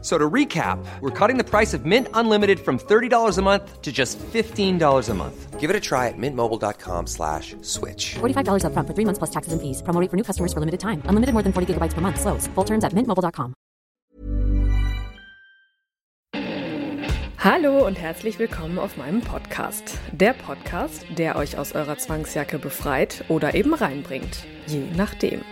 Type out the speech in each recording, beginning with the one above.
So to recap, we're cutting the price of Mint Unlimited from $30 a month to just $15 a month. Give it a try at mintmobile.com slash switch. $45 upfront for three months plus taxes and fees. Promo rate for new customers for limited time. Unlimited more than 40 gigabytes per month. Slows. Full terms at mintmobile.com. Hallo und herzlich willkommen auf meinem Podcast. Der Podcast, der euch aus eurer Zwangsjacke befreit oder eben reinbringt. Je nachdem.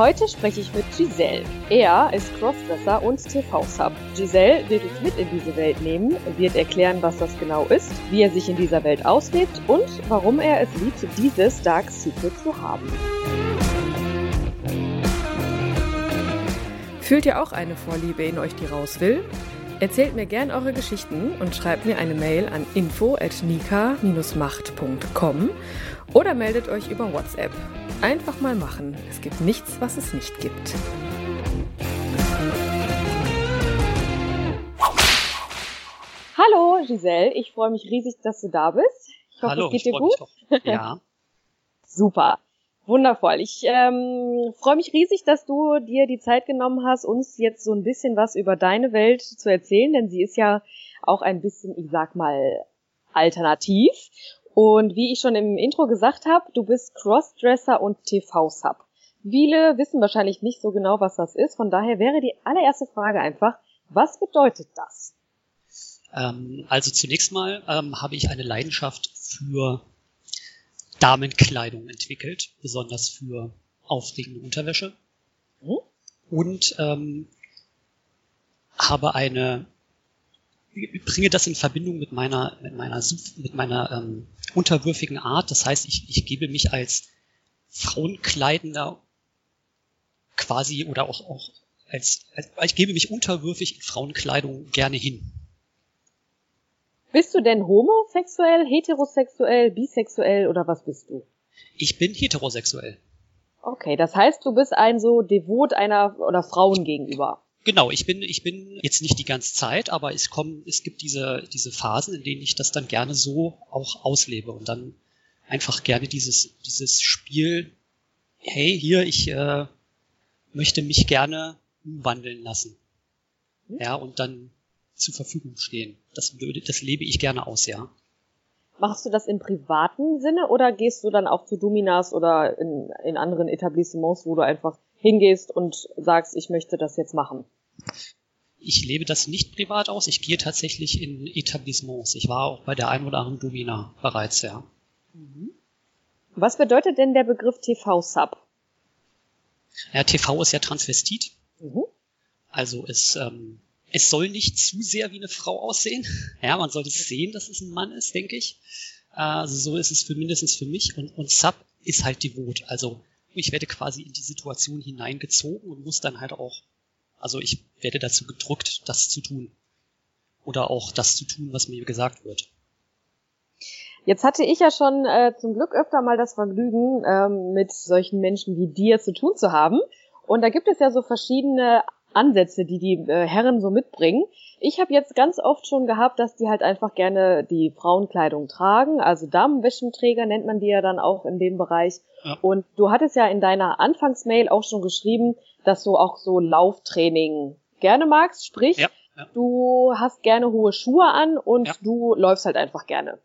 Heute spreche ich mit Giselle. Er ist Crossdresser und TV-Sub. Giselle wird uns mit in diese Welt nehmen, wird erklären, was das genau ist, wie er sich in dieser Welt auslebt und warum er es liebt, dieses Dark Secret zu haben. Fühlt ihr auch eine Vorliebe in euch, die raus will? Erzählt mir gern eure Geschichten und schreibt mir eine Mail an info@nika-macht.com oder meldet euch über WhatsApp. Einfach mal machen. Es gibt nichts, was es nicht gibt. Hallo Giselle, ich freue mich riesig, dass du da bist. Ich hoffe, Hallo, es geht ich dir gut. Ja, Super. Wundervoll. Ich ähm, freue mich riesig, dass du dir die Zeit genommen hast, uns jetzt so ein bisschen was über deine Welt zu erzählen, denn sie ist ja auch ein bisschen, ich sag mal, alternativ. Und wie ich schon im Intro gesagt habe, du bist Crossdresser und TV-Sub. Viele wissen wahrscheinlich nicht so genau, was das ist. Von daher wäre die allererste Frage einfach, was bedeutet das? ähm, also zunächst mal ähm, habe ich eine Leidenschaft für Damenkleidung entwickelt, besonders für aufregende Unterwäsche. Hm? Und ähm, habe eine bringe das in Verbindung mit meiner mit meiner mit meiner ähm, unterwürfigen Art. Das heißt, ich, ich gebe mich als Frauenkleidender quasi oder auch auch als, als ich gebe mich unterwürfig in Frauenkleidung gerne hin. Bist du denn homosexuell, heterosexuell, bisexuell oder was bist du? Ich bin heterosexuell. Okay, das heißt, du bist ein so Devot einer oder Frauen gegenüber. Genau, ich bin, ich bin jetzt nicht die ganze Zeit, aber es kommen, es gibt diese, diese Phasen, in denen ich das dann gerne so auch auslebe und dann einfach gerne dieses, dieses Spiel, hey, hier, ich äh, möchte mich gerne umwandeln lassen. Ja, und dann zur Verfügung stehen. Das, würde- das lebe ich gerne aus, ja. Machst du das im privaten Sinne oder gehst du dann auch zu Dominas oder in, in anderen Etablissements, wo du einfach hingehst und sagst, ich möchte das jetzt machen? Ich lebe das nicht privat aus, ich gehe tatsächlich in Etablissements. Ich war auch bei der ein oder anderen Domina bereits, ja. Was bedeutet denn der Begriff TV-Sub? Ja, TV ist ja Transvestit. Mhm. Also es, ähm, es soll nicht zu sehr wie eine Frau aussehen. Ja, man sollte sehen, dass es ein Mann ist, denke ich. Also so ist es für mindestens für mich. Und, und Sub ist halt devot. Also ich werde quasi in die Situation hineingezogen und muss dann halt auch, also ich werde dazu gedrückt, das zu tun. Oder auch das zu tun, was mir gesagt wird. Jetzt hatte ich ja schon äh, zum Glück öfter mal das Vergnügen, ähm, mit solchen Menschen wie dir zu tun zu haben. Und da gibt es ja so verschiedene Ansätze, die die äh, Herren so mitbringen. Ich habe jetzt ganz oft schon gehabt, dass die halt einfach gerne die Frauenkleidung tragen. Also Damenwäschenträger nennt man die ja dann auch in dem Bereich. Ja. Und du hattest ja in deiner Anfangsmail auch schon geschrieben, dass du auch so Lauftraining gerne magst. Sprich, Ja, ja. du hast gerne hohe Schuhe an und du läufst halt einfach gerne.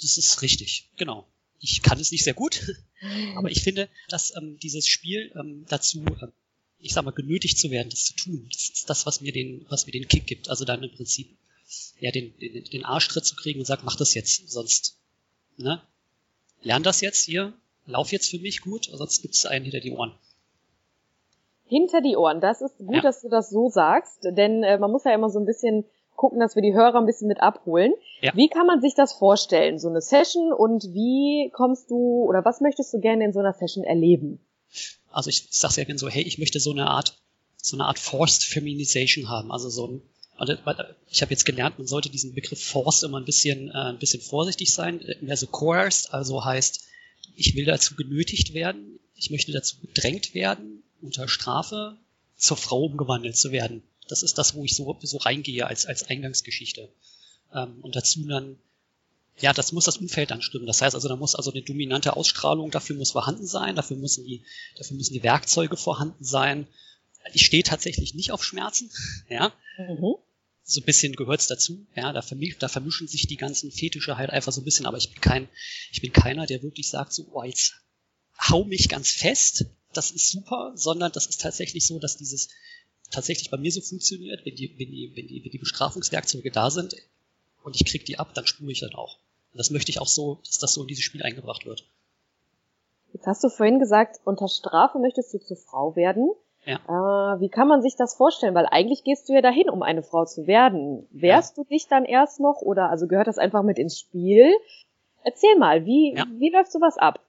Das ist richtig, genau. Ich kann es nicht sehr gut, aber ich finde, dass ähm, dieses Spiel ähm, dazu, ähm, ich sag mal, genötigt zu werden, das zu tun, das ist das, was mir den, was mir den Kick gibt. Also dann im Prinzip ja den, den, den Arschtritt zu kriegen und sagen, mach das jetzt, sonst, ne? Lern das jetzt hier, lauf jetzt für mich gut, sonst gibt's einen hinter die Ohren. Hinter die Ohren. Das ist gut, Ja. dass du das so sagst, denn äh, man muss ja immer so ein bisschen gucken, dass wir die Hörer ein bisschen mit abholen. Ja. Wie kann man sich das vorstellen, so eine Session und wie kommst du oder was möchtest du gerne in so einer Session erleben? Also ich sag sehr gerne so, hey, ich möchte so eine Art, so eine Art Forced Feminization haben. Also so ein, ich habe jetzt gelernt, man sollte diesen Begriff Forced immer ein bisschen, äh, ein bisschen vorsichtig sein, mehr so coerced, also heißt, ich will dazu genötigt werden, ich möchte dazu gedrängt werden, unter Strafe zur Frau umgewandelt zu werden. Das ist das, wo ich so, so reingehe als, als Eingangsgeschichte. Ähm, und dazu dann, ja, das muss das Umfeld dann stimmen. Das heißt also, da muss also eine dominante Ausstrahlung dafür muss vorhanden sein, dafür müssen die, dafür müssen die Werkzeuge vorhanden sein. Ich stehe tatsächlich nicht auf Schmerzen, ja. Mhm. So ein bisschen gehört's dazu, ja, da, vermi da vermischen sich die ganzen Fetische halt einfach so ein bisschen, aber ich bin kein, ich bin keiner, der wirklich sagt so, oh, jetzt hau mich ganz fest, das ist super, sondern das ist tatsächlich so, dass dieses tatsächlich bei mir so funktioniert, wenn die, wenn die, wenn die, wenn die Bestrafungswerkzeuge da sind und ich krieg die ab, dann spule ich dann auch. Und das möchte ich auch so, dass das so in dieses Spiel eingebracht wird. Jetzt hast du vorhin gesagt, unter Strafe möchtest du zur Frau werden. Ja. Äh, wie kann man sich das vorstellen? Weil eigentlich gehst du ja dahin, um eine Frau zu werden. Wärst ja. du dich dann erst noch oder also gehört das einfach mit ins Spiel? Erzähl mal, wie, ja. wie läuft sowas ab?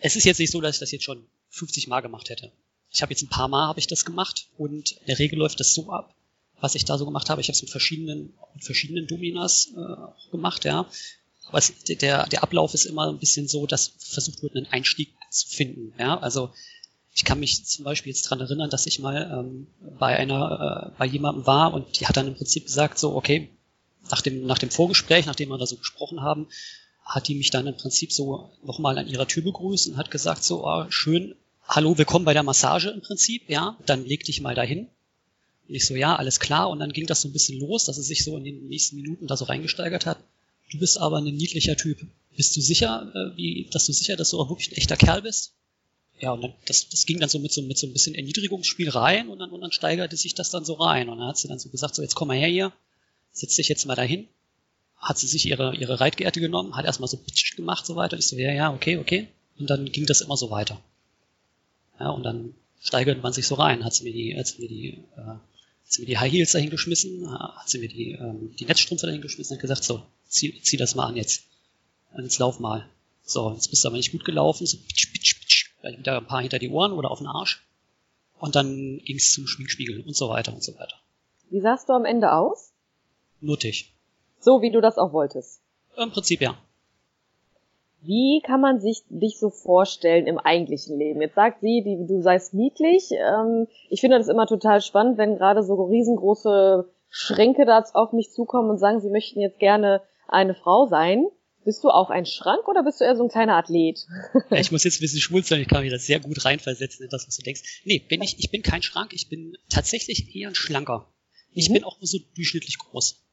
Es ist jetzt nicht so, dass ich das jetzt schon 50 Mal gemacht hätte. Ich habe jetzt ein paar Mal habe ich das gemacht und in der Regel läuft das so ab, was ich da so gemacht habe. Ich habe es mit verschiedenen, mit verschiedenen Dominas äh, gemacht, ja. Aber es, der, der Ablauf ist immer ein bisschen so, dass versucht wird, einen Einstieg zu finden. Ja, also ich kann mich zum Beispiel jetzt dran erinnern, dass ich mal ähm, bei einer, äh, bei jemandem war und die hat dann im Prinzip gesagt, so, okay, nach dem, nach dem Vorgespräch, nachdem wir da so gesprochen haben, hat die mich dann im Prinzip so nochmal an ihrer Tür begrüßt und hat gesagt, so, oh, schön, hallo, willkommen bei der Massage im Prinzip, ja, dann leg dich mal dahin. Ich so, ja, alles klar. Und dann ging das so ein bisschen los, dass es sich so in den nächsten Minuten da so reingesteigert hat. Du bist aber ein niedlicher Typ. Bist du sicher, äh, wie, dass du sicher, dass du auch wirklich ein echter Kerl bist? Ja, und dann, das, das ging dann so mit so, mit so ein bisschen Erniedrigungsspiel rein und dann, und dann steigerte sich das dann so rein. Und dann hat sie dann so gesagt, so jetzt komm mal her hier, setz dich jetzt mal dahin hat sie sich ihre, ihre Reitgeerte genommen, hat erstmal so gemacht, so weiter. Ich so, ja, ja, okay, okay. Und dann ging das immer so weiter. Ja, und dann steigert man sich so rein. Hat sie mir die, hat sie mir die, äh, sie mir die High Heels dahin geschmissen, hat sie mir die, ähm, die Netzstrümpfe dahin geschmissen und gesagt, so, zieh, zieh das mal an jetzt. Und jetzt lauf mal. So, jetzt bist du aber nicht gut gelaufen, so pitch, pitch, pitch, vielleicht wieder ein paar hinter die Ohren oder auf den Arsch. Und dann ging's zum Schminkspiegel und so weiter und so weiter. Wie sahst du am Ende aus? Nuttig. So wie du das auch wolltest. Im Prinzip ja. Wie kann man sich dich so vorstellen im eigentlichen Leben? Jetzt sagt sie, die, du seist niedlich. Ähm, ich finde das immer total spannend, wenn gerade so riesengroße Schränke da auf mich zukommen und sagen, sie möchten jetzt gerne eine Frau sein. Bist du auch ein Schrank oder bist du eher so ein kleiner Athlet? Ja, ich muss jetzt ein bisschen schmunzeln, ich kann mich das sehr gut reinversetzen in das, was du denkst. Nee, bin ich, ich bin kein Schrank, ich bin tatsächlich eher ein Schlanker. Ich mhm. bin auch so durchschnittlich groß.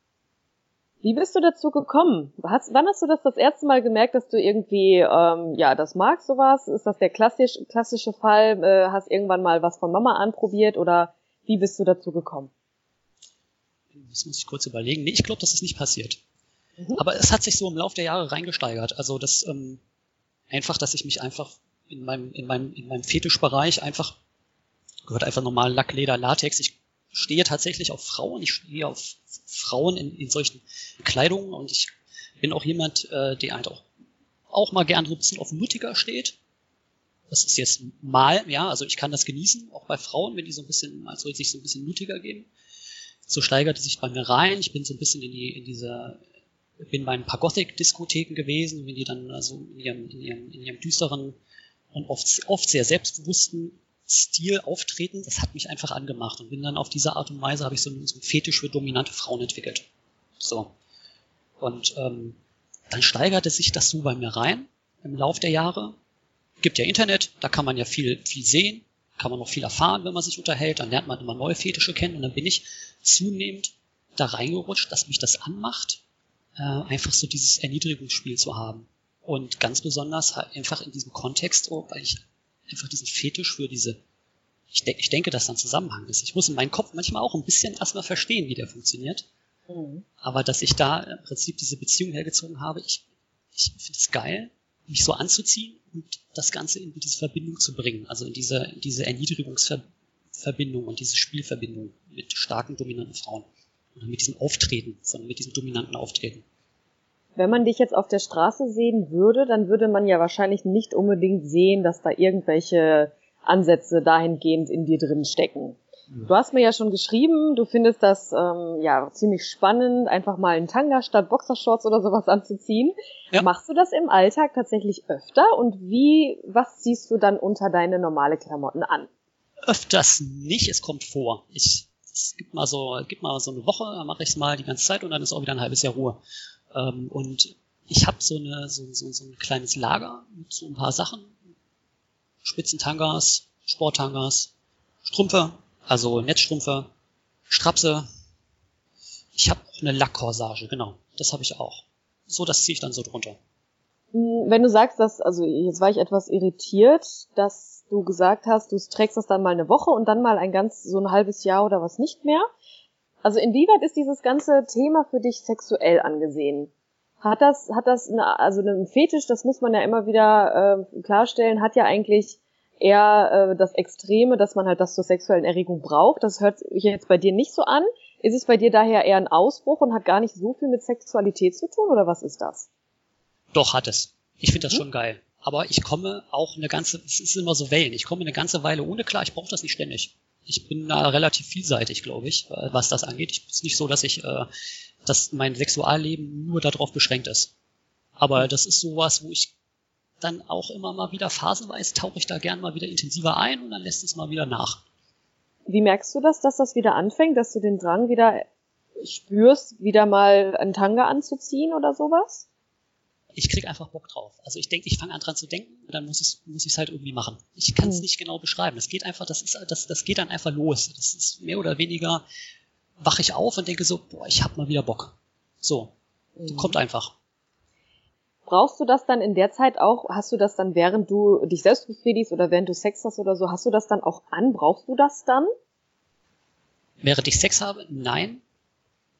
Wie bist du dazu gekommen? Hast, wann hast du das das erste Mal gemerkt, dass du irgendwie, ähm, ja, das magst sowas? Ist das der klassisch, klassische Fall? Äh, hast irgendwann mal was von Mama anprobiert oder wie bist du dazu gekommen? Das muss ich kurz überlegen. Nee, ich glaube, das ist nicht passiert. Mhm. Aber es hat sich so im Laufe der Jahre reingesteigert. Also das ähm, einfach, dass ich mich einfach in meinem, in meinem, in meinem Fetischbereich einfach gehört einfach normal Lack, Leder, Latex. Ich stehe tatsächlich auf Frauen. Ich stehe auf Frauen in, in solchen Kleidungen und ich bin auch jemand, äh, der halt auch, auch mal gern so ein bisschen auf Nuttiger steht. Das ist jetzt mal, ja, also ich kann das genießen, auch bei Frauen, wenn die so ein bisschen, also sich so ein bisschen nuttiger geben. So steigerte sich bei mir rein. Ich bin so ein bisschen in die, in dieser, bin bei ein paar Gothic-Diskotheken gewesen, wenn die dann also in ihrem, in ihrem, in ihrem düsteren und oft, oft sehr selbstbewussten Stil auftreten, das hat mich einfach angemacht und bin dann auf diese Art und Weise habe ich so einen, so einen Fetisch für dominante Frauen entwickelt. So. Und ähm, dann steigerte sich das so bei mir rein im Lauf der Jahre. Gibt ja Internet, da kann man ja viel, viel sehen, kann man noch viel erfahren, wenn man sich unterhält, dann lernt man immer neue Fetische kennen und dann bin ich zunehmend da reingerutscht, dass mich das anmacht, äh, einfach so dieses Erniedrigungsspiel zu haben. Und ganz besonders halt einfach in diesem Kontext, oh, weil ich einfach diesen Fetisch für diese, ich, de ich denke, dass da ein Zusammenhang ist. Ich muss in meinem Kopf manchmal auch ein bisschen erstmal verstehen, wie der funktioniert. Mhm. Aber dass ich da im Prinzip diese Beziehung hergezogen habe, ich, ich finde es geil, mich so anzuziehen und das Ganze in diese Verbindung zu bringen. Also in diese, in diese Erniedrigungsverbindung und diese Spielverbindung mit starken, dominanten Frauen. Oder mit diesem Auftreten, sondern mit diesem dominanten Auftreten. Wenn man dich jetzt auf der Straße sehen würde, dann würde man ja wahrscheinlich nicht unbedingt sehen, dass da irgendwelche Ansätze dahingehend in dir drin stecken. Du hast mir ja schon geschrieben, du findest das ähm, ja ziemlich spannend, einfach mal einen Tanga statt Boxershorts oder sowas anzuziehen. Ja. Machst du das im Alltag tatsächlich öfter und wie, was ziehst du dann unter deine normale Klamotten an? Öfters nicht, es kommt vor. Ich, es gibt mal so, gibt mal so eine Woche, dann mache ich es mal die ganze Zeit und dann ist auch wieder ein halbes Jahr Ruhe. Ähm, und ich habe so eine so, so, so ein kleines Lager mit so ein paar Sachen, Spitzentangas, Sporttangas, Strümpfe, also Netzstrümpfe, Strapse. Ich habe auch eine Lackkorsage, genau. Das habe ich auch. So, das ziehe ich dann so drunter. Hm, wenn du sagst, dass, also jetzt war ich etwas irritiert, dass du gesagt hast, du trägst das dann mal eine Woche und dann mal ein ganz, so ein halbes Jahr oder was nicht mehr. Also inwieweit ist dieses ganze Thema für dich sexuell angesehen? Hat das, hat das, eine, also einen Fetisch, das muss man ja immer wieder äh, klarstellen, hat ja eigentlich eher äh, das Extreme, dass man halt das zur sexuellen Erregung braucht. Das hört sich jetzt bei dir nicht so an. Ist es bei dir daher eher ein Ausbruch und hat gar nicht so viel mit Sexualität zu tun oder was ist das? Doch, hat es. Ich finde das mhm. schon geil. Aber ich komme auch eine ganze, es ist immer so Wellen, ich komme eine ganze Weile ohne klar, ich brauche das nicht ständig. Ich bin da relativ vielseitig, glaube ich, äh, was das angeht. Ich ist nicht so, dass ich, äh, dass mein Sexualleben nur darauf beschränkt ist. Aber das ist sowas, wo ich dann auch immer mal wieder phasenweise tauche ich da gern mal wieder intensiver ein und dann lässt es mal wieder nach. Wie merkst du das, dass das wieder anfängt, dass du den Drang wieder spürst, wieder mal einen Tanga anzuziehen oder sowas? Ich krieg einfach Bock drauf. Also ich denke, ich fange an dran zu denken und dann muss ich muss ich es halt irgendwie machen. Ich kann es hm. nicht genau beschreiben. Das geht einfach, das ist das das geht dann einfach los. Das ist mehr oder weniger wache ich auf und denke so, boah, ich hab mal wieder Bock. So, mhm. kommt einfach. Brauchst du das dann in der Zeit auch, hast du das dann, während du dich selbst befriedigst oder während du Sex hast oder so, hast du das dann auch an? Brauchst du das dann? Während ich Sex habe? Nein.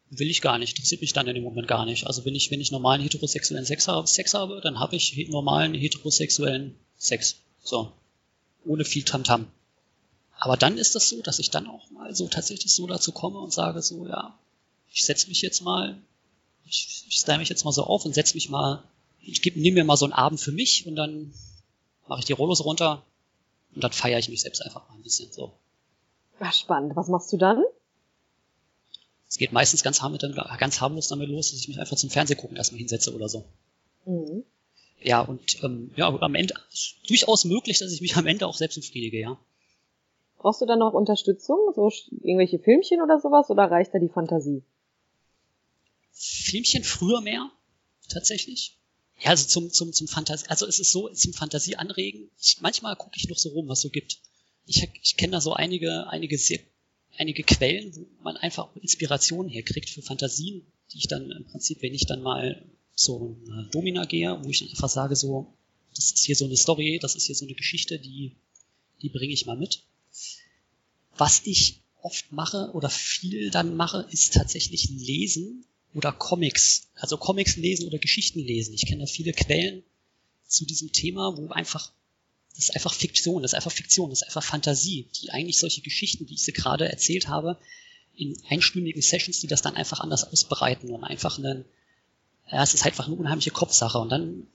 Will ich gar nicht. Interessiert mich dann in dem Moment gar nicht. Also wenn ich, wenn ich normalen heterosexuellen Sex habe, Sex habe dann habe ich normalen heterosexuellen Sex. So. Ohne viel Tamtam. -Tam. Aber dann ist das so, dass ich dann auch mal so tatsächlich so dazu komme und sage so, ja, ich setze mich jetzt mal, ich, ich stelle mich jetzt mal so auf und setze mich mal ich nehme mir mal so einen Abend für mich und dann mache ich die Rollos runter und dann feiere ich mich selbst einfach mal ein bisschen so. Ach, spannend. Was machst du dann? Es geht meistens ganz, ganz harmlos damit los, dass ich mich einfach zum Fernsehgucken erstmal hinsetze oder so. Mhm. Ja, und ähm, ja, am Ende ist durchaus möglich, dass ich mich am Ende auch selbst befriedige, ja. Brauchst du dann noch Unterstützung, so irgendwelche Filmchen oder sowas, oder reicht da die Fantasie? Filmchen früher mehr, tatsächlich. Ja, also zum, zum, zum Fantasie, also es ist so, zum Fantasie anregen. Ich, manchmal gucke ich noch so rum, was so gibt. Ich, ich kenne da so einige, einige sehr, einige Quellen, wo man einfach Inspirationen herkriegt für Fantasien, die ich dann im Prinzip, wenn ich dann mal so eine Domina gehe, wo ich dann einfach sage so, das ist hier so eine Story, das ist hier so eine Geschichte, die, die bringe ich mal mit. Was ich oft mache oder viel dann mache, ist tatsächlich lesen oder Comics, also Comics lesen oder Geschichten lesen. Ich kenne da viele Quellen zu diesem Thema, wo einfach, das ist einfach Fiktion, das ist einfach Fiktion, das ist einfach Fantasie, die eigentlich solche Geschichten, wie ich sie gerade erzählt habe, in einstündigen Sessions, die das dann einfach anders ausbreiten und einfach einen, ja, es ist halt einfach eine unheimliche Kopfsache und dann,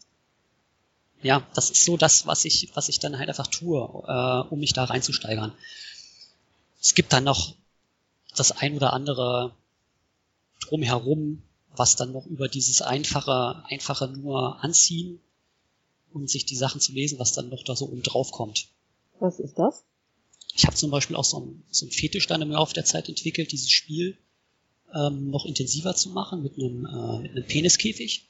ja, das ist so das, was ich, was ich dann halt einfach tue, äh, um mich da reinzusteigern. Es gibt dann noch das ein oder andere drumherum, was dann noch über dieses einfache, einfache nur anziehen und sich die Sachen zu lesen, was dann noch da so oben drauf kommt. Was ist das? Ich habe zum Beispiel auch so ein, so ein Fetisch dann im Laufe der Zeit entwickelt, dieses Spiel ähm, noch intensiver zu machen mit einem, äh, mit einem Peniskäfig.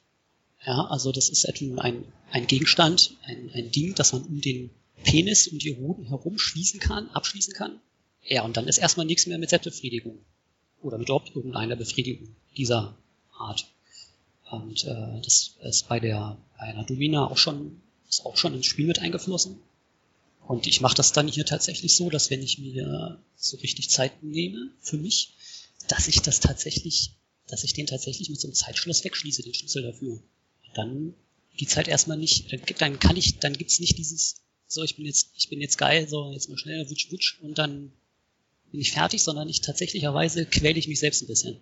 Ja, also das ist etwa ein, ein Gegenstand, ein, ein Ding, das man um den Penis, um die Hoden herum schließen kann, abschließen kann. Ja, und dann ist erstmal nichts mehr mit Selbstbefriedigung oder mit überhaupt irgendeiner Befriedigung dieser Art. Und äh, das ist bei der bei einer Domina auch schon ist auch schon ins Spiel mit eingeflossen. Und ich mache das dann hier tatsächlich so, dass wenn ich mir so richtig Zeit nehme für mich, dass ich das tatsächlich, dass ich den tatsächlich mit so einem Zeitschloss wegschließe, den Schlüssel dafür. Und dann geht's halt erstmal nicht, dann kann ich, dann gibt's nicht dieses, so ich bin jetzt, ich bin jetzt geil, so jetzt mal schnell, wutsch, wutsch und dann bin ich fertig, sondern ich tatsächlicherweise quäle ich mich selbst ein bisschen.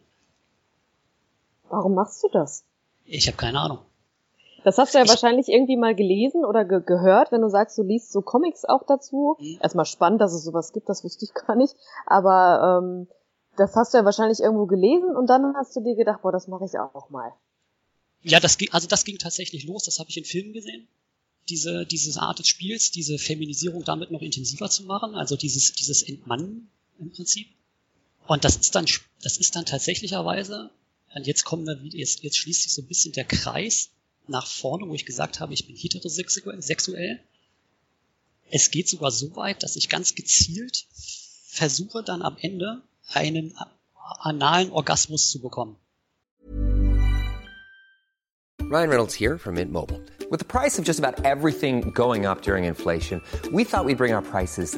Warum machst du das? Ich habe keine Ahnung. Das hast du ja ich, wahrscheinlich irgendwie mal gelesen oder ge gehört, wenn du sagst, du liest so Comics auch dazu. Mhm. Erstmal spannend, dass es sowas gibt, das wusste ich gar nicht. Aber ähm, das hast du ja wahrscheinlich irgendwo gelesen und dann hast du dir gedacht, boah, das mache ich auch mal. Ja, das ging, also das ging tatsächlich los, das habe ich in Filmen gesehen. Diese, diese Art des Spiels, diese Feminisierung damit noch intensiver zu machen, also dieses, dieses Entmannen im Prinzip. Und das ist dann, das ist dann tatsächlicherweise, jetzt kommen wir jetzt, jetzt schließt sich so ein bisschen der Kreis nach vorne, wo ich gesagt habe, ich bin heterosexuell. Es geht sogar so weit, dass ich ganz gezielt versuche dann am Ende einen analen Orgasmus zu bekommen. Ryan Reynolds here from Mint Mobile. With the price of just about everything going up during inflation, we thought we'd bring our prices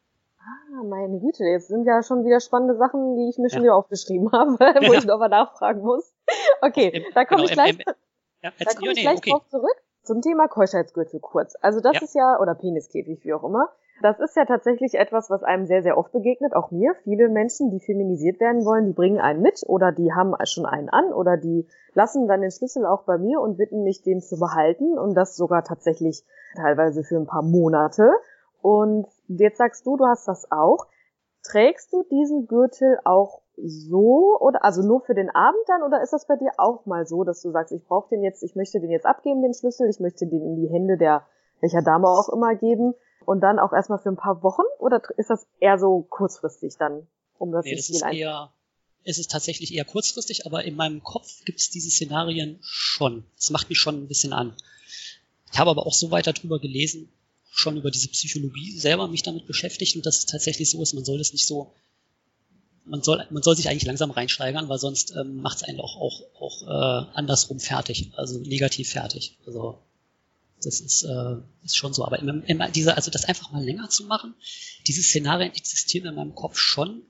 Ah, meine Güte, jetzt sind ja schon wieder spannende Sachen, die ich mir ja. schon wieder aufgeschrieben habe, wo ja. ich nochmal nachfragen muss. Okay, Im, da komme genau, ich gleich, im, ja, da komm ich gleich okay. drauf zurück. Zum Thema Keuschheitsgürtel kurz. Also das ist ja, oder Peniskäfig, wie auch immer. Das ist ja tatsächlich etwas, was einem sehr, sehr oft begegnet, auch mir. Viele Menschen, die feminisiert werden wollen, die bringen einen mit oder die haben schon einen an oder die lassen dann den Schlüssel auch bei mir und bitten mich, den zu behalten und das sogar tatsächlich teilweise für ein paar Monate. Und jetzt sagst du, du hast das auch. Trägst du diesen Gürtel auch so oder also nur für den Abend dann oder ist das bei dir auch mal so, dass du sagst, ich brauche den jetzt, ich möchte den jetzt abgeben, den Schlüssel, ich möchte den in die Hände der welcher Dame auch immer geben und dann auch erstmal für ein paar Wochen oder ist das eher so kurzfristig dann, um das nee, das ist eher es ist tatsächlich eher kurzfristig, aber in meinem Kopf gibt es diese Szenarien schon. Das macht mich schon ein bisschen an. Ich habe aber auch so weiter drüber gelesen, schon über diese Psychologie selber mich damit beschäftigt und dass es tatsächlich so ist, man soll das nicht so, man soll, man soll sich eigentlich langsam reinsteigern, weil sonst ähm, macht es einen auch, auch, auch äh, andersrum fertig, also negativ fertig. Also das ist, äh, ist schon so. Aber immer, immer diese, also das einfach mal länger zu machen, diese Szenarien existieren in meinem Kopf schon,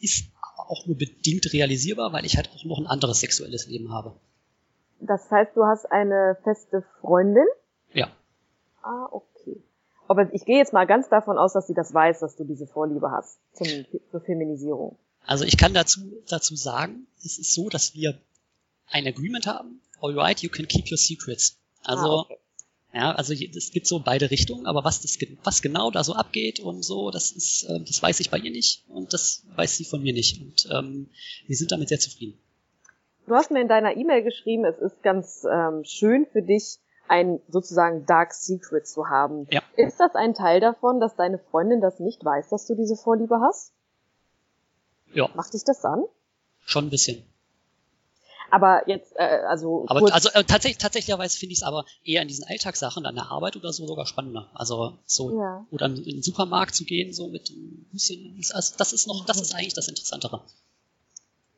ist auch nur bedingt realisierbar, weil ich halt auch noch ein anderes sexuelles Leben habe. Das heißt, du hast eine feste Freundin? Ja. Ah, okay. Aber ich gehe jetzt mal ganz davon aus, dass sie das weiß, dass du diese Vorliebe hast zum, zur Feminisierung. Also ich kann dazu, dazu sagen, es ist so, dass wir ein Agreement haben. Alright, you can keep your secrets. Also, ah, okay. ja, also es gibt so beide Richtungen, aber was das, was genau da so abgeht und so, das ist, äh, das weiß ich bei ihr nicht und das weiß sie von mir nicht. Und ähm, wir sind damit sehr zufrieden. Du hast mir in deiner E-Mail geschrieben, es ist ganz ähm, schön für dich, ein sozusagen Dark Secret zu haben. Ja. Ist das ein Teil davon, dass deine Freundin das nicht weiß, dass du diese Vorliebe hast? Ja. Macht dich das an? Schon ein bisschen. Aber jetzt, äh, also. Aber kurz also äh, tatsächlich, tatsächlicherweise finde ich es aber eher in diesen Alltagssachen, an der Arbeit oder so sogar spannender. Also so ja. oder in den Supermarkt zu gehen, so mit ein bisschen. Also das ist noch, das ist eigentlich das Interessantere.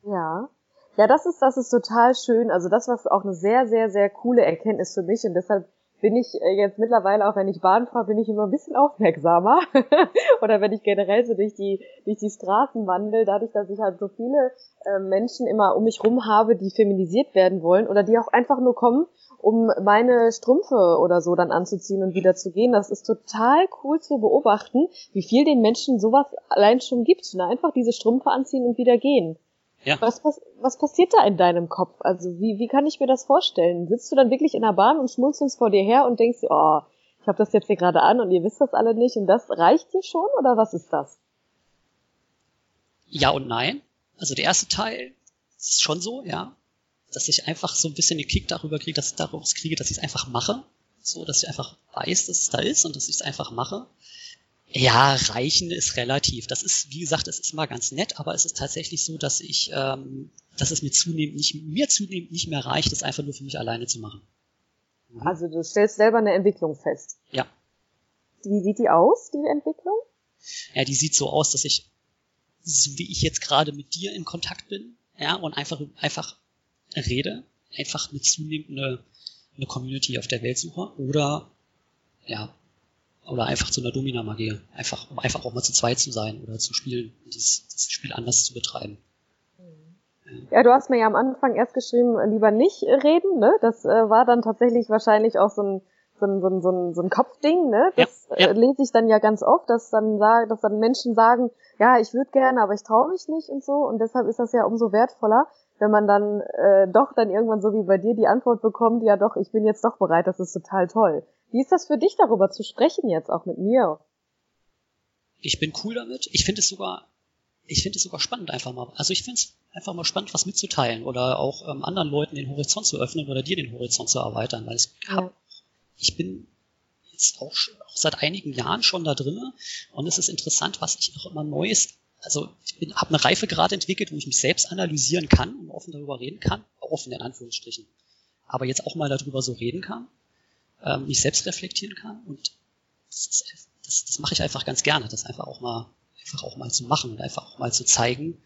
Ja. Ja, das ist, das ist total schön. Also das war auch eine sehr, sehr, sehr coole Erkenntnis für mich und deshalb bin ich äh, jetzt mittlerweile, auch wenn ich Bahn fahre, bin ich immer ein bisschen aufmerksamer. Oder wenn ich generell so durch die, durch die Straßen wandel, dadurch, dass ich halt so viele äh, Menschen immer um mich rum habe, die feminisiert werden wollen oder die auch einfach nur kommen, um meine Strümpfe oder so dann anzuziehen und wieder zu gehen. Das ist total cool zu beobachten, wie viel den Menschen sowas allein schon gibt. Ne? Einfach diese Strümpfe anziehen und wieder gehen. Ja. Was, was, was passiert da in deinem Kopf? Also wie, wie kann ich mir das vorstellen? Sitzt du dann wirklich in der Bahn und schmunzelst vor dir her und denkst oh, ich habe das jetzt hier gerade an und ihr wisst das alle nicht und das reicht dir schon oder was ist das? Ja und nein. Also der erste Teil ist schon so, ja, dass ich einfach so ein bisschen den Kick darüber kriege, dass ich daraus kriege, dass ich es einfach mache. So, dass ich einfach weiß, dass es da ist und dass ich es einfach mache. Ja, reichen ist relativ. Das ist, wie gesagt, es ist immer ganz nett, aber es ist tatsächlich so, dass ich, ähm, dass es mir zunehmend nicht, mir zunehmend nicht mehr reicht, es einfach nur für mich alleine zu machen. Mhm. Also du stellst selber eine Entwicklung fest. Ja. Wie sieht die aus, die Entwicklung? Ja, die sieht so aus, dass ich, so wie ich jetzt gerade mit dir in Kontakt bin, ja, und einfach, einfach rede, einfach eine zunehmende eine Community auf der Welt suche oder ja, oder einfach zu einer Domina-Magie. Einfach, um einfach auch mal zu zweit zu sein oder zu spielen, dieses, das Spiel anders zu betreiben. Ja, du hast mir ja am Anfang erst geschrieben, lieber nicht reden, ne? Das äh, war dann tatsächlich wahrscheinlich auch so ein so ein, so ein, so ein, so ein Kopfding, ne? Das ja, ja. Äh, lese ich dann ja ganz oft, dass dann sagen, dass dann Menschen sagen, ja, ich würde gerne, aber ich traue mich nicht und so. Und deshalb ist das ja umso wertvoller, wenn man dann äh, doch dann irgendwann so wie bei dir die Antwort bekommt, ja doch, ich bin jetzt doch bereit, das ist total toll. Wie ist das für dich darüber zu sprechen jetzt auch mit mir? Ich bin cool damit. Ich finde es sogar, ich finde es sogar spannend einfach mal. Also ich finde es einfach mal spannend, was mitzuteilen oder auch ähm, anderen Leuten den Horizont zu öffnen oder dir den Horizont zu erweitern, weil es ja ich bin jetzt auch, auch seit einigen Jahren schon da drinne und es ist interessant, was ich noch immer Neues, also ich habe eine Reife gerade entwickelt, wo ich mich selbst analysieren kann und offen darüber reden kann, offen in Anführungsstrichen, aber jetzt auch mal darüber so reden kann, ähm, mich selbst reflektieren kann und das, das, das mache ich einfach ganz gerne, das einfach auch mal einfach auch mal zu machen und einfach auch mal zu zeigen,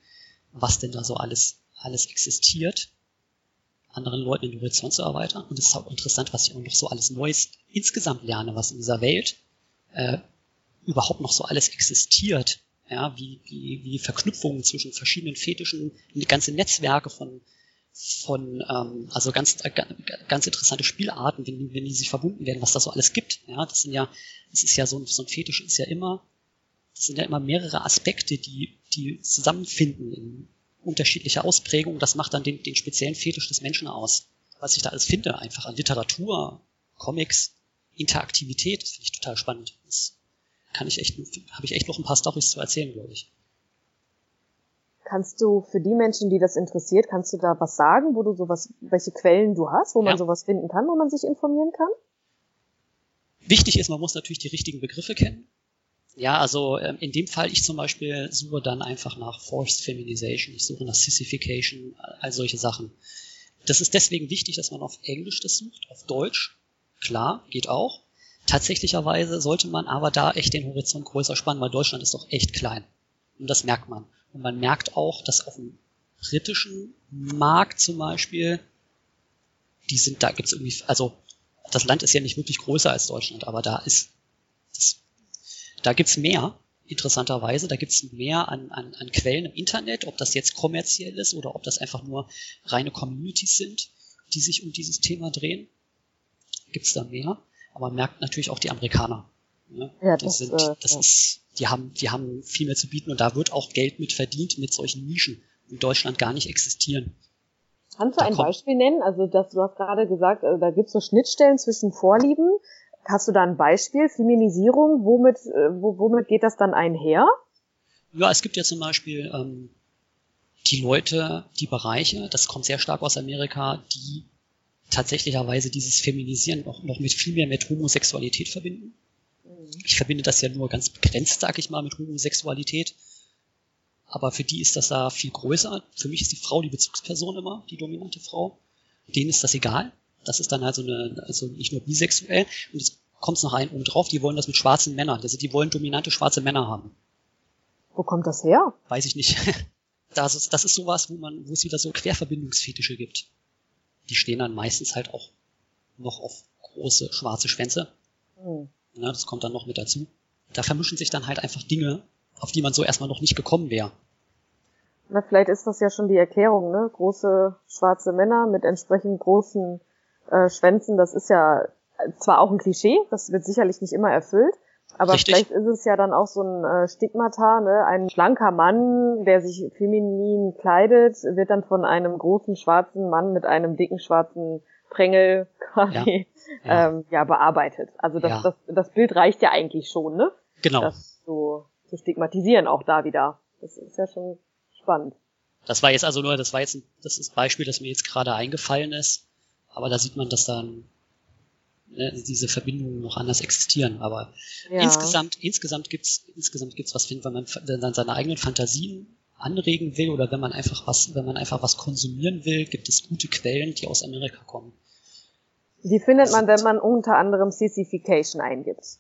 was denn da so alles alles existiert anderen Leuten den Horizont zu erweitern. Und es ist auch interessant, was ich auch noch so alles Neues insgesamt lerne, was in dieser Welt äh, überhaupt noch so alles existiert. Ja, wie, wie, wie Verknüpfungen zwischen verschiedenen Fetischen, ganze Netzwerke von, von ähm, also ganz, äh, ganz interessante Spielarten, wenn, wenn die sich verbunden werden, was da so alles gibt. Ja, das sind ja, das ist ja so, so ein Fetisch ist ja immer, das sind ja immer mehrere Aspekte, die, die zusammenfinden in, unterschiedliche Ausprägungen. Das macht dann den, den speziellen Fetisch des Menschen aus. Was ich da alles finde, einfach an Literatur, Comics, Interaktivität, das finde ich total spannend. Das kann ich echt, habe ich echt noch ein paar Storys zu erzählen, glaube ich. Kannst du für die Menschen, die das interessiert, kannst du da was sagen, wo du sowas, welche Quellen du hast, wo man ja. sowas finden kann, wo man sich informieren kann? Wichtig ist, man muss natürlich die richtigen Begriffe kennen. Ja, also ähm, in dem Fall, ich zum Beispiel suche dann einfach nach Forced Feminization, ich suche nach Sissification, all solche Sachen. Das ist deswegen wichtig, dass man auf Englisch das sucht, auf Deutsch. Klar, geht auch. Tatsächlicherweise sollte man aber da echt den Horizont größer spannen, weil Deutschland ist doch echt klein. Und das merkt man. Und man merkt auch, dass auf dem britischen Markt zum Beispiel, die sind, da gibt's irgendwie, also das Land ist ja nicht wirklich größer als Deutschland, aber da ist das da gibt's mehr, interessanterweise. Da gibt's mehr an, an, an Quellen im Internet, ob das jetzt kommerziell ist oder ob das einfach nur reine Communities sind, die sich um dieses Thema drehen. Gibt's da mehr. Aber man merkt natürlich auch die Amerikaner. Ne? Ja, das, sind, äh, das ja. ist, die haben, die haben viel mehr zu bieten und da wird auch Geld mit verdient mit solchen Nischen, die in Deutschland gar nicht existieren. Kannst du da ein Beispiel nennen? Also, dass du hast gerade gesagt, also, da gibt es so Schnittstellen zwischen Vorlieben Hast du da ein Beispiel? Feminisierung, womit, äh, womit geht das dann einher? Ja, es gibt ja zum Beispiel ähm, die Leute, die Bereiche, das kommt sehr stark aus Amerika, die tatsächlicherweise dieses Feminisieren noch, noch mit viel mehr mit Homosexualität verbinden. Ich verbinde das ja nur ganz begrenzt, sag ich mal, mit Homosexualität. Aber für die ist das da viel größer. Für mich ist die Frau die Bezugsperson immer, die dominante Frau. Denen ist das egal. Das ist dann halt so eine, also nicht nur bisexuell. Und jetzt kommt es noch ein oben drauf, die wollen das mit schwarzen Männern. Also die wollen dominante schwarze Männer haben. Wo kommt das her? Weiß ich nicht. Das ist, das ist sowas, wo man, wo es wieder so Querverbindungsfetische gibt. Die stehen dann meistens halt auch noch auf große schwarze Schwänze. Mhm. Ja, das kommt dann noch mit dazu. Da vermischen sich dann halt einfach Dinge, auf die man so erstmal noch nicht gekommen wäre. Na, vielleicht ist das ja schon die Erklärung, ne? Große schwarze Männer mit entsprechend großen äh, Schwänzen, das ist ja zwar auch ein Klischee, das wird sicherlich nicht immer erfüllt, aber Richtig. vielleicht ist es ja dann auch so ein äh, Stigmata, ne? Ein schlanker Mann, der sich feminin kleidet, wird dann von einem großen schwarzen Mann mit einem dicken schwarzen Prängel quasi ja, ja. Ähm, ja bearbeitet. Also das, ja. das, das Bild reicht ja eigentlich schon, ne? Genau. Das so zu stigmatisieren auch da wieder. Das ist ja schon spannend. Das war jetzt also nur, das war jetzt ein, das ist Beispiel, das mir jetzt gerade eingefallen ist. Aber da sieht man, dass dann ne, diese Verbindungen noch anders existieren. Aber ja. insgesamt, insgesamt gibt's, insgesamt gibt's was, wenn man dann seine eigenen Fantasien anregen will oder wenn man einfach was, wenn man einfach was konsumieren will, gibt es gute Quellen, die aus Amerika kommen. Die findet man, wenn man unter anderem Sissification eingibt.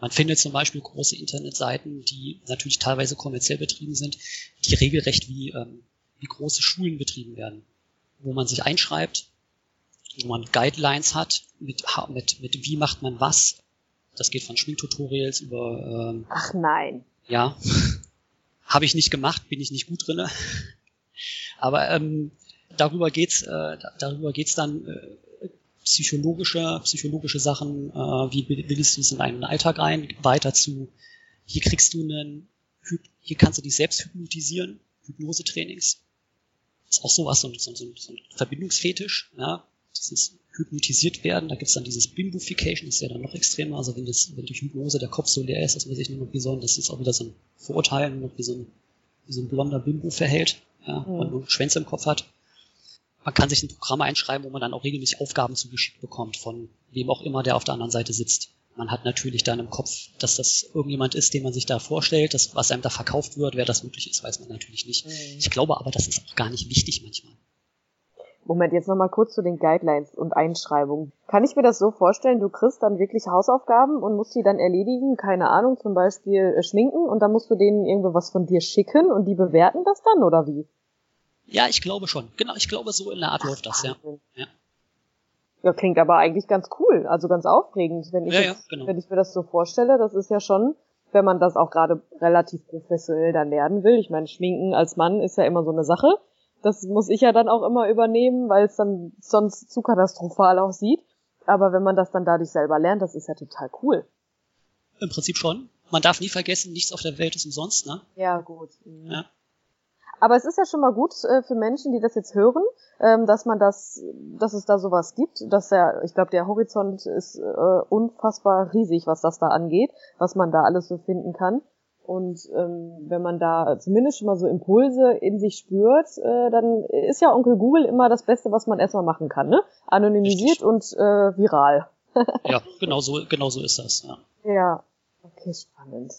Man findet zum Beispiel große Internetseiten, die natürlich teilweise kommerziell betrieben sind, die regelrecht wie, ähm, wie große Schulen betrieben werden, wo man sich einschreibt wo man Guidelines hat, mit, mit, mit wie macht man was. Das geht von Schminktutorials über... Ähm, Ach nein. Ja, habe ich nicht gemacht, bin ich nicht gut drinne. Aber ähm, darüber geht's, äh, darüber geht's dann äh, psychologische, psychologische Sachen, äh, wie bildest du es in deinen Alltag ein, weiter zu, hier kriegst du einen, hier kannst du dich selbst hypnotisieren, Hypnosetrainings. Ist auch sowas, so so, so, so ein Verbindungsfetisch, ja, dieses hypnotisiert werden, da gibt's dann dieses Bimbofication, das ist ja dann noch extremer, also wenn, das, wenn durch Hypnose der Kopf so leer ist, dass man sich nur noch wie so, das ist auch wieder so ein Vorurteil, nur noch wie so ein, wie so ein blonder Bimbo verhält, ja, mhm. und nur Schwänze im Kopf hat man kann sich ein Programm einschreiben, wo man dann auch regelmäßig Aufgaben zugeschickt bekommt von wem auch immer, der auf der anderen Seite sitzt. Man hat natürlich dann im Kopf, dass das irgendjemand ist, den man sich da vorstellt, dass was einem da verkauft wird, wer das wirklich ist, weiß man natürlich nicht. Mhm. Ich glaube aber, das ist auch gar nicht wichtig manchmal. Moment, jetzt nochmal kurz zu den Guidelines und Einschreibungen. Kann ich mir das so vorstellen, du kriegst dann wirklich Hausaufgaben und musst die dann erledigen, keine Ahnung, zum Beispiel äh, schminken und dann musst du denen irgendwo was von dir schicken und die bewerten das dann oder wie? Ja, ich glaube schon. Genau, ich glaube, so in der Art läuft das, ja. ja. Ja, klingt aber eigentlich ganz cool, also ganz aufregend, wenn ich, ja, jetzt, ja, genau. wenn ich mir das so vorstelle. Das ist ja schon, wenn man das auch gerade relativ professionell dann lernen will. Ich meine, Schminken als Mann ist ja immer so eine Sache. Das muss ich ja dann auch immer übernehmen, weil es dann sonst zu katastrophal aussieht. Aber wenn man das dann dadurch selber lernt, das ist ja total cool. Im Prinzip schon. Man darf nie vergessen, nichts auf der Welt ist umsonst, ne? Ja, gut. Mhm. Ja. Aber es ist ja schon mal gut äh, für Menschen, die das jetzt hören, ähm, dass man das, dass es da sowas gibt. Dass ja, ich glaube, der Horizont ist äh, unfassbar riesig, was das da angeht, was man da alles so finden kann. Und ähm, wenn man da zumindest schon mal so Impulse in sich spürt, äh, dann ist ja Onkel Google immer das Beste, was man erstmal machen kann, ne? Anonymisiert Richtig. und äh, viral. ja, genau so, genau so ist das, ja. Ja, okay, spannend.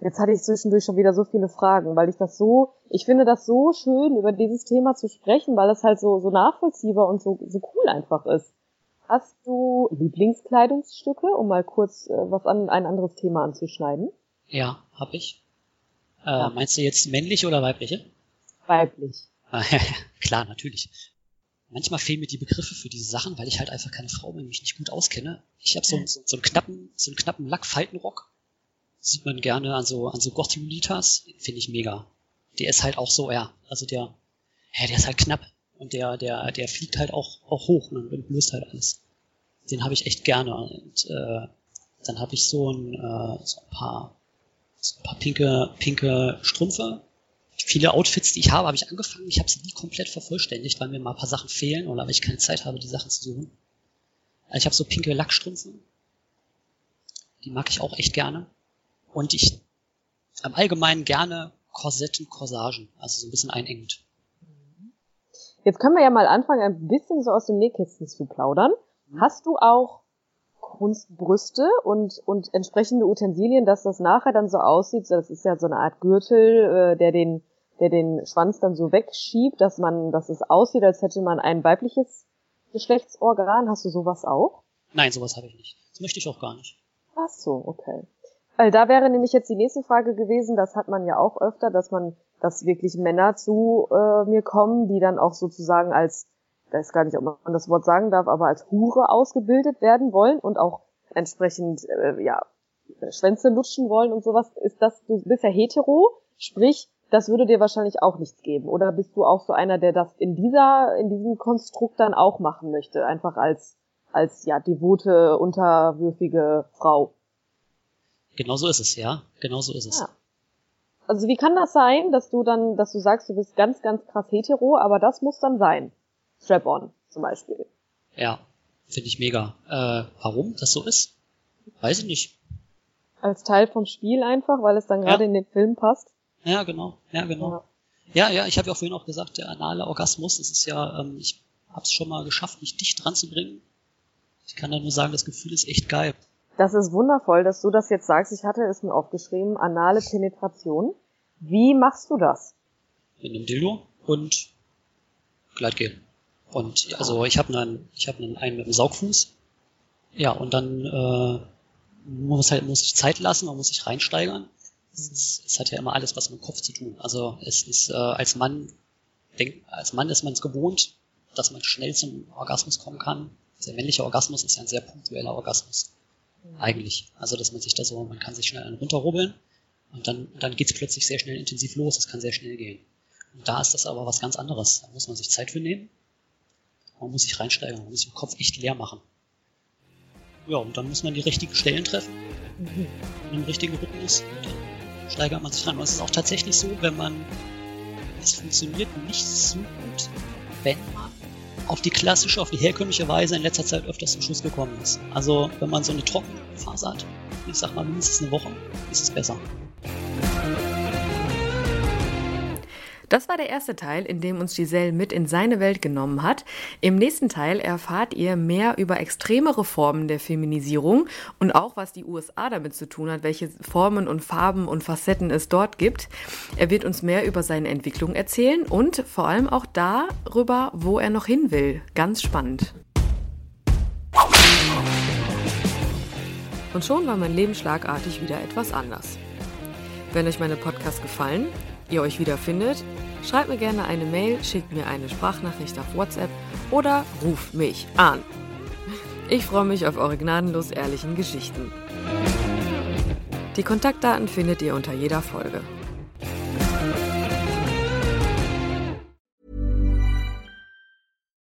Jetzt hatte ich zwischendurch schon wieder so viele Fragen, weil ich das so, ich finde das so schön, über dieses Thema zu sprechen, weil es halt so, so nachvollziehbar und so, so cool einfach ist. Hast du Lieblingskleidungsstücke, um mal kurz äh, was an ein anderes Thema anzuschneiden? Ja, hab ich. Äh, ja. Meinst du jetzt männliche oder weibliche? Weiblich. Ah, klar, natürlich. Manchmal fehlen mir die Begriffe für diese Sachen, weil ich halt einfach keine Frau bin, mich nicht gut auskenne. Ich habe so, so, so einen knappen, so einen knappen Lackfaltenrock sieht man gerne an so, an so Gottjulitas, finde ich mega. Der ist halt auch so, ja, also der, ja, der ist halt knapp und der, der, der fliegt halt auch, auch hoch ne, und löst halt alles. Den habe ich echt gerne und äh, dann habe ich so ein, äh, so ein paar, ein paar pinke, pinke Strümpfe. Viele Outfits, die ich habe, habe ich angefangen. Ich habe sie nie komplett vervollständigt, weil mir mal ein paar Sachen fehlen oder weil ich keine Zeit habe, die Sachen zu suchen. Also ich habe so pinke Lackstrümpfe. Die mag ich auch echt gerne. Und ich im Allgemeinen gerne Korsetten, Corsagen, also so ein bisschen einengend. Jetzt können wir ja mal anfangen, ein bisschen so aus dem Nähkästchen zu plaudern. Mhm. Hast du auch Kunstbrüste und, und entsprechende Utensilien, dass das nachher dann so aussieht, das ist ja so eine Art Gürtel, äh, der den, der den Schwanz dann so wegschiebt, dass man, dass es aussieht, als hätte man ein weibliches Geschlechtsorgan. Hast du sowas auch? Nein, sowas habe ich nicht. Das möchte ich auch gar nicht. Ach so, okay. Weil da wäre nämlich jetzt die nächste Frage gewesen, das hat man ja auch öfter, dass man, dass wirklich Männer zu äh, mir kommen, die dann auch sozusagen als, weiß gar nicht, ob man das Wort sagen darf, aber als Hure ausgebildet werden wollen und auch entsprechend, äh, ja, Schwänze lutschen wollen und sowas. Ist das, du bist ja hetero, sprich, das würde dir wahrscheinlich auch nichts geben. Oder bist du auch so einer, der das in dieser, in diesem Konstrukt dann auch machen möchte? Einfach als, als, ja, devote, unterwürfige Frau? Genau so ist es, ja. Genau so ist es. Ja. Also wie kann das sein, dass du dann, dass du sagst, du bist ganz, ganz krass hetero, aber das muss dann sein. Strap-on zum Beispiel. Ja, finde ich mega. Äh, warum das so ist? Weiß ich nicht. Als Teil vom Spiel einfach, weil es dann gerade ja. in den Film passt. Ja, genau. Ja, genau. Ja, ja, ja ich habe ja vorhin auch gesagt, der anale Orgasmus, das ist ja, ähm, ich habe es schon mal geschafft, mich dicht dran zu bringen. Ich kann da nur sagen, das Gefühl ist echt geil. Das ist wundervoll, dass du das jetzt sagst. Ich hatte es mir aufgeschrieben, anale Penetration. Wie machst du das? Mit einem Dildo und Gleitgel. Und also ich habe einen, ich habe einen, einen mit einem Saugfuß. Ja, und dann äh, muss halt muss ich Zeit lassen, man muss sich reinsteigern. Es, es hat ja immer alles was mit dem Kopf zu tun. Also es ist äh, als Mann denk, als Mann ist man es gewohnt, dass man schnell zum Orgasmus kommen kann. Der männliche Orgasmus ist ja ein sehr punktueller Orgasmus. Mhm. Eigentlich. Also, dass man sich da so, man kann sich schnell einen runterrubbeln und dann, dann geht's plötzlich sehr schnell intensiv los. Es kann sehr schnell gehen. Und da ist das aber was ganz anderes. Da muss man sich Zeit für nehmen. Man muss sich reinsteigen, man muss sich im Kopf echt leer machen. Ja, und dann muss man die richtigen Stellen treffen. Mhm. In einem richtigen Rhythmus. Und dann steigert man sich rein. Und es ist auch tatsächlich so, wenn man, es funktioniert nicht so gut, wenn man auf die klassische, auf die herkömmliche Weise in letzter Zeit öfters zum Schluss gekommen ist. Also, wenn man so eine Trockenphase hat, ich sag mal mindestens eine Woche, ist es besser. Das war der erste Teil, in dem uns Giselle mit in seine Welt genommen hat. Im nächsten Teil erfahrt ihr mehr über extremere Formen der Feminisierung und auch, was die USA damit zu tun hat, welche Formen und Farben und Facetten es dort gibt. Er wird uns mehr über seine Entwicklung erzählen und vor allem auch darüber, wo er noch hin will. Ganz spannend. Und schon war mein Leben schlagartig wieder etwas anders. Wenn euch meine Podcasts gefallen, ihr euch wiederfindet, schreibt mir gerne eine Mail, schickt mir eine Sprachnachricht auf WhatsApp oder ruft mich an. Ich freue mich auf eure gnadenlos ehrlichen Geschichten. Die Kontaktdaten findet ihr unter jeder Folge.